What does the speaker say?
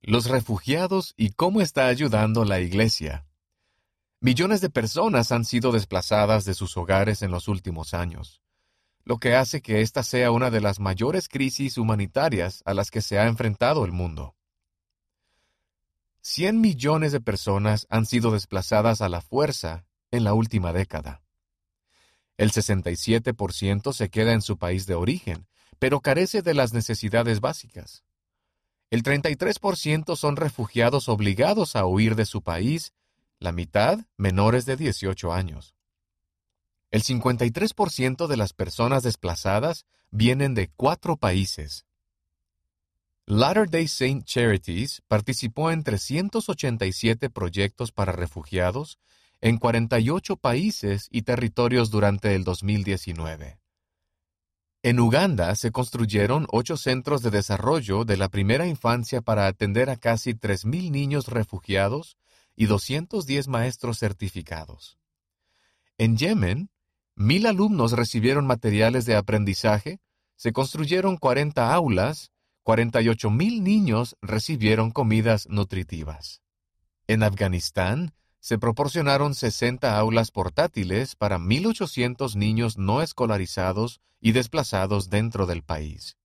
Los refugiados y cómo está ayudando la Iglesia. Millones de personas han sido desplazadas de sus hogares en los últimos años, lo que hace que esta sea una de las mayores crisis humanitarias a las que se ha enfrentado el mundo. 100 millones de personas han sido desplazadas a la fuerza en la última década. El 67% se queda en su país de origen, pero carece de las necesidades básicas. El 33% son refugiados obligados a huir de su país, la mitad menores de 18 años. El 53% de las personas desplazadas vienen de cuatro países. Latter-day Saint Charities participó en 387 proyectos para refugiados en 48 países y territorios durante el 2019. En Uganda se construyeron ocho centros de desarrollo de la primera infancia para atender a casi 3.000 niños refugiados y 210 maestros certificados. En Yemen, mil alumnos recibieron materiales de aprendizaje, se construyeron 40 aulas, 48.000 niños recibieron comidas nutritivas. En Afganistán, se proporcionaron 60 aulas portátiles para 1.800 niños no escolarizados y desplazados dentro del país.